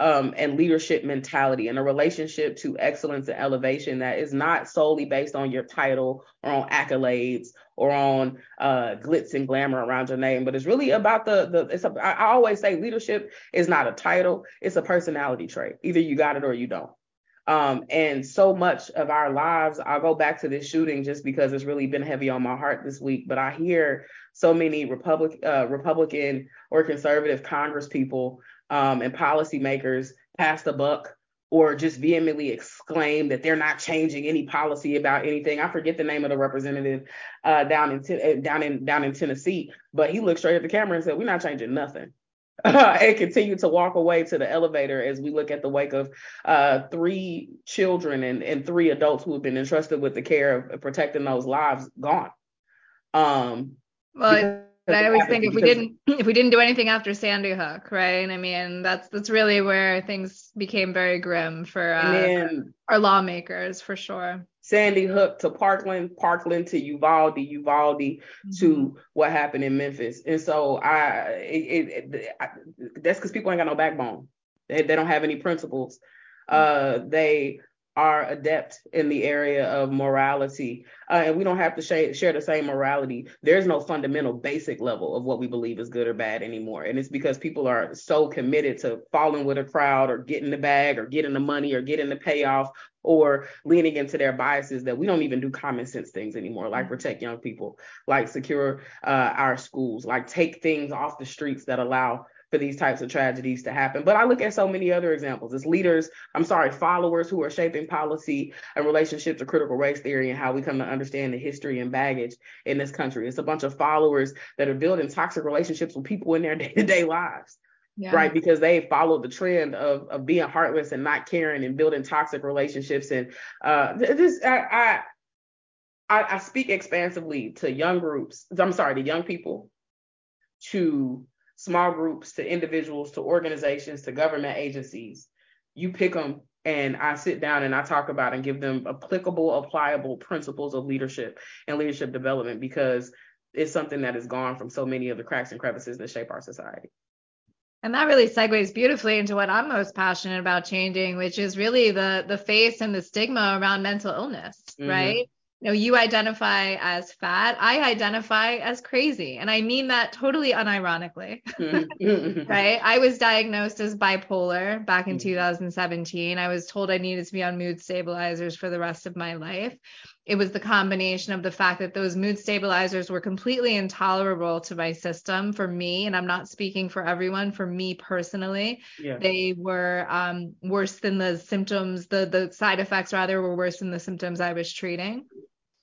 um, and leadership mentality and a relationship to excellence and elevation that is not solely based on your title or on accolades or on uh, glitz and glamour around your name, but it's really about the the. It's a, I always say leadership is not a title; it's a personality trait. Either you got it or you don't. Um, and so much of our lives, I'll go back to this shooting just because it's really been heavy on my heart this week. But I hear so many Republic, uh, Republican or conservative Congress people um, and policymakers pass the buck or just vehemently exclaim that they're not changing any policy about anything. I forget the name of the representative uh, down in uh, down in down in Tennessee, but he looked straight at the camera and said, "We're not changing nothing." <laughs> and continue to walk away to the elevator as we look at the wake of uh, three children and, and three adults who have been entrusted with the care of protecting those lives gone. Um, well, I always think if we didn't <clears throat> if we didn't do anything after Sandy Hook, right? I mean, that's that's really where things became very grim for uh, our lawmakers for sure. Sandy Hook to Parkland, Parkland to Uvalde, Uvalde mm-hmm. to what happened in Memphis. And so I, it, it, I that's because people ain't got no backbone. They, they don't have any principles. Mm-hmm. Uh, they are adept in the area of morality, uh, and we don't have to sh- share the same morality. There's no fundamental basic level of what we believe is good or bad anymore, and it's because people are so committed to falling with a crowd or getting the bag or getting the money or getting the payoff or leaning into their biases that we don't even do common sense things anymore, like mm-hmm. protect young people, like secure uh, our schools, like take things off the streets that allow for these types of tragedies to happen. But I look at so many other examples. It's leaders, I'm sorry, followers who are shaping policy and relationship to critical race theory and how we come to understand the history and baggage in this country. It's a bunch of followers that are building toxic relationships with people in their <laughs> day-to-day lives. Yeah. Right, because they followed the trend of, of being heartless and not caring and building toxic relationships. And uh, this, I, I, I speak expansively to young groups. I'm sorry, to young people, to small groups to individuals to organizations to government agencies. You pick them and I sit down and I talk about and give them applicable, applicable principles of leadership and leadership development because it's something that is gone from so many of the cracks and crevices that shape our society. And that really segues beautifully into what I'm most passionate about changing, which is really the the face and the stigma around mental illness, mm-hmm. right? Know, you identify as fat, I identify as crazy. And I mean that totally unironically. <laughs> right? I was diagnosed as bipolar back in mm. 2017. I was told I needed to be on mood stabilizers for the rest of my life. It was the combination of the fact that those mood stabilizers were completely intolerable to my system for me. And I'm not speaking for everyone, for me personally. Yeah. They were um, worse than the symptoms, the, the side effects rather were worse than the symptoms I was treating.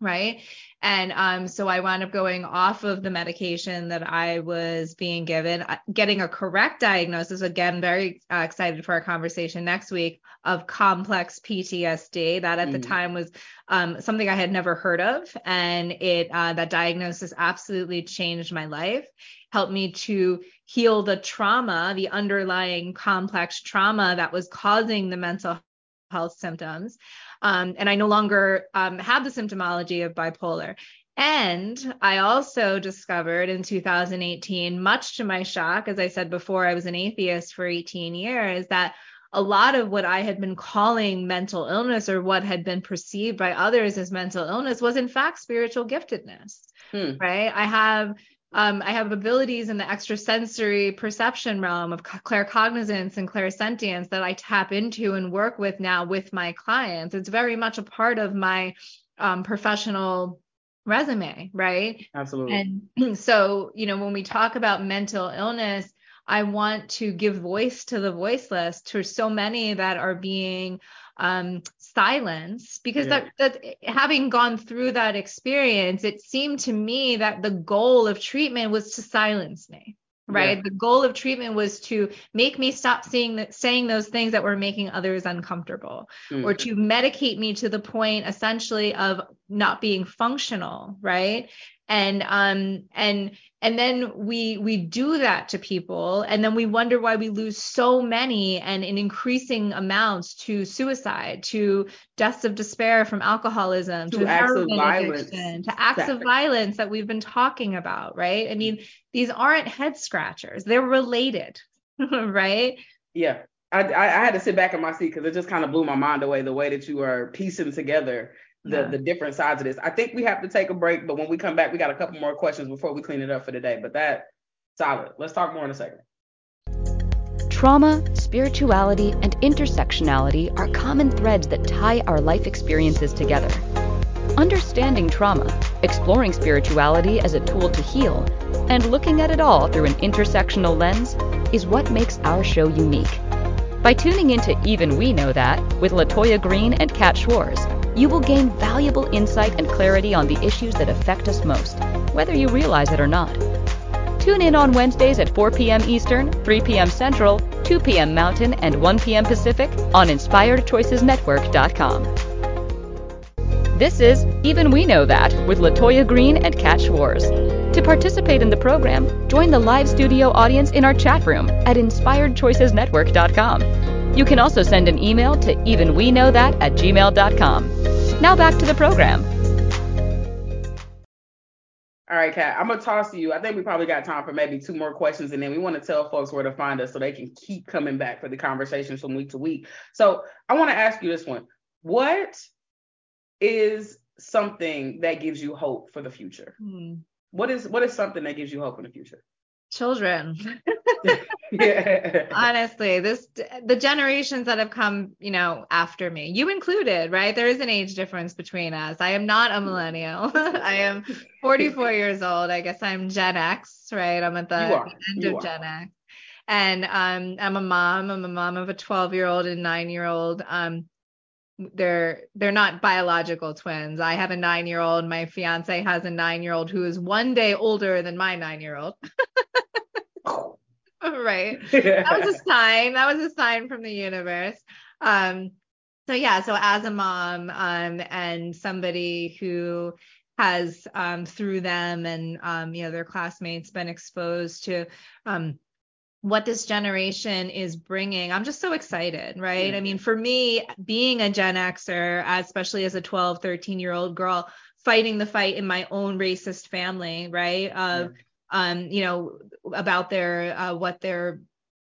Right? And um, so I wound up going off of the medication that I was being given, uh, getting a correct diagnosis. Again, very uh, excited for our conversation next week of complex PTSD. That at mm. the time was um, something I had never heard of, and it uh, that diagnosis absolutely changed my life. Helped me to heal the trauma, the underlying complex trauma that was causing the mental health symptoms. Um, and I no longer um, have the symptomology of bipolar. And I also discovered in 2018, much to my shock, as I said before, I was an atheist for 18 years, that a lot of what I had been calling mental illness or what had been perceived by others as mental illness was in fact spiritual giftedness. Hmm. Right. I have um, I have abilities in the extrasensory perception realm of claircognizance and clairsentience that I tap into and work with now with my clients. It's very much a part of my um, professional resume, right? Absolutely. And <clears throat> so, you know, when we talk about mental illness, I want to give voice to the voiceless, to so many that are being um, silence because yeah. that that having gone through that experience it seemed to me that the goal of treatment was to silence me right yeah. the goal of treatment was to make me stop seeing that saying those things that were making others uncomfortable mm-hmm. or to medicate me to the point essentially of not being functional right and um and and then we we do that to people. And then we wonder why we lose so many and in increasing amounts to suicide to deaths of despair from alcoholism to, to acts of violence. to acts of violence that we've been talking about right? I mean these aren't head scratchers. They're related <laughs> right? Yeah. I, I had to sit back in my seat because it just kind of blew my mind away the way that you are piecing together the yeah. the different sides of this. I think we have to take a break, but when we come back, we got a couple more questions before we clean it up for today. But that solid. Let's talk more in a second. Trauma, spirituality, and intersectionality are common threads that tie our life experiences together. Understanding trauma, exploring spirituality as a tool to heal, and looking at it all through an intersectional lens is what makes our show unique. By tuning into Even We Know That with LaToya Green and Kat Schwarz, you will gain valuable insight and clarity on the issues that affect us most, whether you realize it or not. Tune in on Wednesdays at 4 p.m. Eastern, 3 p.m. Central, 2 p.m. Mountain, and 1 p.m. Pacific on InspiredChoicesNetwork.com. This is Even We Know That with LaToya Green and Kat Schwarz. To participate in the program, join the live studio audience in our chat room at InspiredChoicesNetwork.com. You can also send an email to evenweknowthat at gmail.com. Now back to the program. All right, Kat, I'm gonna toss to you. I think we probably got time for maybe two more questions, and then we want to tell folks where to find us so they can keep coming back for the conversations from week to week. So I want to ask you this one: What is something that gives you hope for the future? Hmm. What is what is something that gives you hope in the future? Children. <laughs> yeah. Honestly, this the generations that have come, you know, after me, you included, right? There is an age difference between us. I am not a millennial. <laughs> I am 44 years old. I guess I'm Gen X, right? I'm at the, the end you of are. Gen X. And um, I'm a mom. I'm a mom of a 12 year old and nine year old. Um, they're they're not biological twins. I have a nine year old. My fiance has a nine year old who is one day older than my nine year old. <laughs> right. <laughs> That was a sign. That was a sign from the universe. Um, so yeah, so as a mom, um, and somebody who has um through them and um, you know, their classmates been exposed to um what this generation is bringing. I'm just so excited, right? Yeah. I mean, for me, being a Gen Xer, especially as a 12, 13 year old girl, fighting the fight in my own racist family, right? Of yeah um, you know, about their uh, what their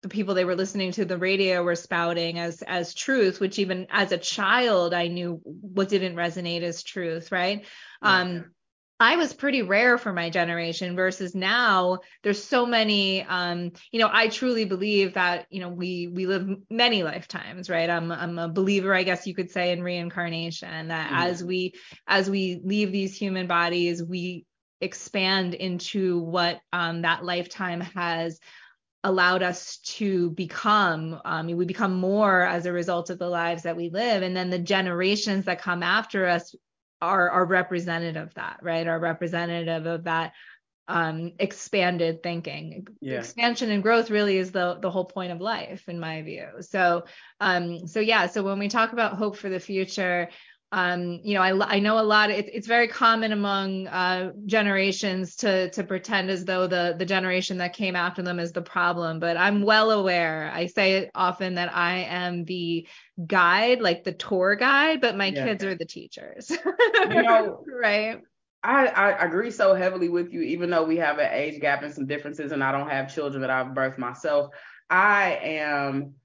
the people they were listening to the radio were spouting as as truth, which even as a child I knew what didn't resonate as truth, right? Yeah. Um, I was pretty rare for my generation versus now there's so many um you know I truly believe that you know we we live many lifetimes right I'm I'm a believer I guess you could say in reincarnation that mm-hmm. as we as we leave these human bodies we expand into what um, that lifetime has allowed us to become. Um, we become more as a result of the lives that we live. And then the generations that come after us are are representative of that, right? Are representative of that um, expanded thinking. Yeah. Expansion and growth really is the the whole point of life, in my view. So, um, so yeah. So when we talk about hope for the future, um, you know, I, I know a lot. It, it's very common among uh, generations to to pretend as though the the generation that came after them is the problem. But I'm well aware. I say it often that I am the guide, like the tour guide, but my yeah. kids are the teachers. you know, <laughs> right? I, I agree so heavily with you, even though we have an age gap and some differences, and I don't have children that I've birthed myself. I am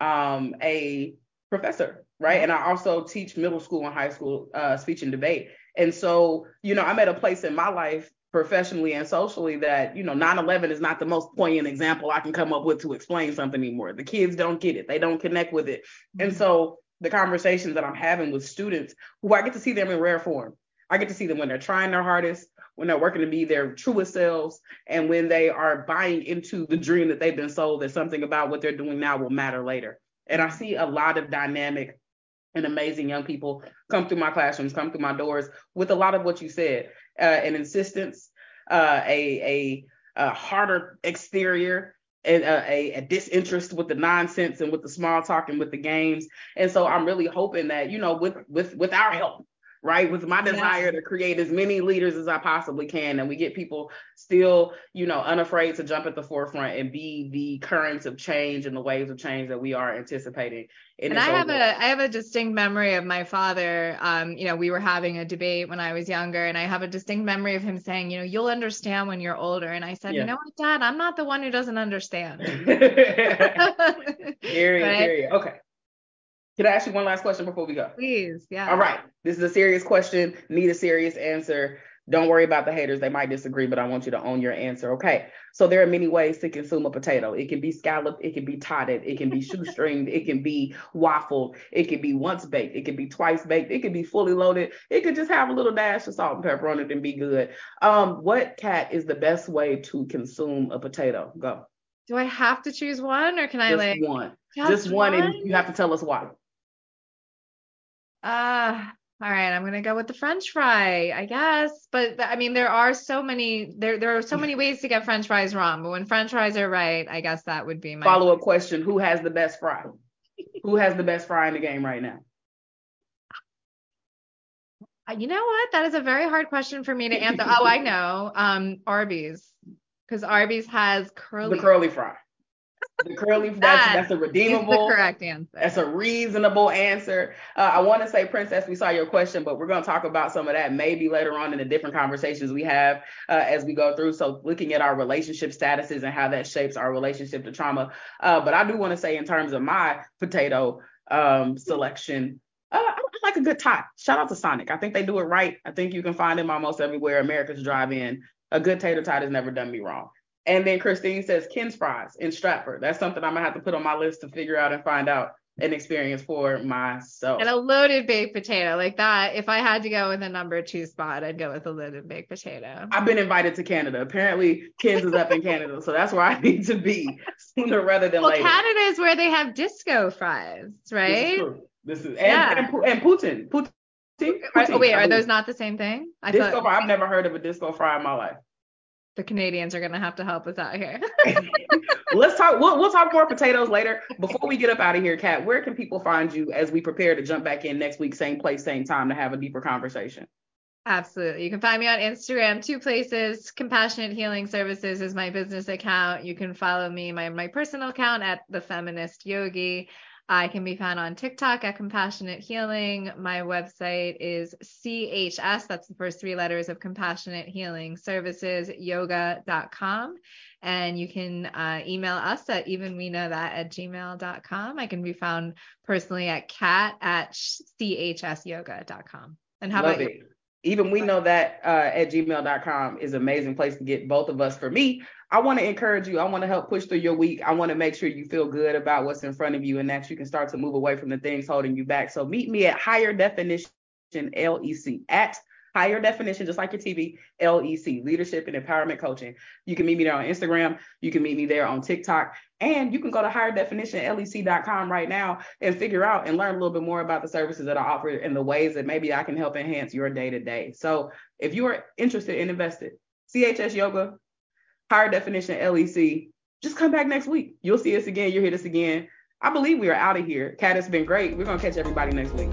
um, a professor, right? And I also teach middle school and high school uh, speech and debate. And so, you know, I'm at a place in my life professionally and socially that, you know, 9 11 is not the most poignant example I can come up with to explain something anymore. The kids don't get it, they don't connect with it. Mm-hmm. And so, the conversations that I'm having with students who I get to see them in rare form I get to see them when they're trying their hardest, when they're working to be their truest selves, and when they are buying into the dream that they've been sold that something about what they're doing now will matter later. And I see a lot of dynamic and amazing young people come through my classrooms, come through my doors with a lot of what you said, uh, an insistence, uh, a, a, a harder exterior, and uh, a, a, disinterest with the nonsense and with the small talk and with the games. And so I'm really hoping that you know, with with with our help, right? With my desire to create as many leaders as I possibly can, and we get people still, you know, unafraid to jump at the forefront and be the currents of change and the waves of change that we are anticipating. And I have a I have a distinct memory of my father. Um, you know, we were having a debate when I was younger, and I have a distinct memory of him saying, you know, you'll understand when you're older. And I said, yeah. you know what, Dad, I'm not the one who doesn't understand. <laughs> <laughs> you, right? Okay. Can I ask you one last question before we go? Please, yeah. All right. This is a serious question. Need a serious answer. Don't worry about the haters. They might disagree, but I want you to own your answer. Okay. So there are many ways to consume a potato. It can be scalloped, it can be totted, it can be <laughs> shoestringed, it can be waffled, it can be once baked, it can be twice baked, it can be fully loaded, it could just have a little dash of salt and pepper on it and be good. Um, what Kat is the best way to consume a potato? Go. Do I have to choose one or can I just like one? Just, just one, one, and you have to tell us why. Uh, all right, I'm gonna go with the French fry, I guess. But I mean, there are so many there there are so many <laughs> ways to get French fries wrong. But when French fries are right, I guess that would be my follow up question: Who has the best fry? Who has the best fry in the game right now? Uh, you know what? That is a very hard question for me to answer. oh, I <laughs> know. Um, Arby's, because Arby's has curly. The curly fry. The curly <laughs> that's that's a redeemable. the correct answer. That's a reasonable answer. Uh, I want to say, Princess, we saw your question, but we're going to talk about some of that maybe later on in the different conversations we have uh, as we go through. So, looking at our relationship statuses and how that shapes our relationship to trauma. Uh, but I do want to say, in terms of my potato um, selection, uh, I like a good tot. Shout out to Sonic. I think they do it right. I think you can find them almost everywhere. America's Drive In. A good tater tot has never done me wrong. And then Christine says Ken's fries in Stratford. That's something I'm gonna have to put on my list to figure out and find out an experience for myself. And a loaded baked potato like that. If I had to go with a number two spot, I'd go with a loaded baked potato. I've been invited to Canada. Apparently, Ken's is up in Canada, so that's where I <laughs> need to be sooner rather than well, later. Canada is where they have disco fries, right? This is true. This is and, yeah. and, and poutine. poutine. poutine. Oh, wait, are those not the same thing? I disco thought... fry. I've never heard of a disco fry in my life the Canadians are gonna have to help us out here. <laughs> Let's talk. We'll, we'll talk more potatoes later. Before we get up out of here, Kat, where can people find you as we prepare to jump back in next week, same place, same time, to have a deeper conversation? Absolutely. You can find me on Instagram, two places. Compassionate Healing Services is my business account. You can follow me my my personal account at the Feminist Yogi. I can be found on TikTok at Compassionate Healing. My website is CHS, that's the first three letters of Compassionate Healing Services, yoga.com. And you can uh, email us at evenweknowthat at gmail.com. I can be found personally at kat at chsyoga.com. And how Love about it. you? Even we know that uh, at gmail.com is an amazing place to get both of us. For me, I want to encourage you. I want to help push through your week. I want to make sure you feel good about what's in front of you and that you can start to move away from the things holding you back. So meet me at Higher Definition LEC at higher definition, just like your TV, LEC, Leadership and Empowerment Coaching. You can meet me there on Instagram. You can meet me there on TikTok. And you can go to higher definition lec.com right now and figure out and learn a little bit more about the services that I offer and the ways that maybe I can help enhance your day to day. So if you are interested in invested, CHS Yoga, higher definition LEC, just come back next week. You'll see us again. You'll hear us again. I believe we are out of here. Kat, it's been great. We're going to catch everybody next week.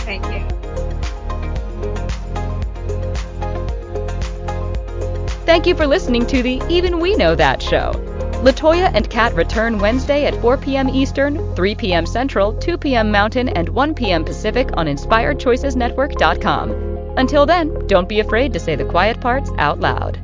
Thank you. Thank you for listening to the Even We Know That show. LaToya and Kat return Wednesday at 4 p.m. Eastern, 3 p.m. Central, 2 p.m. Mountain, and 1 p.m. Pacific on InspiredChoicesNetwork.com. Until then, don't be afraid to say the quiet parts out loud.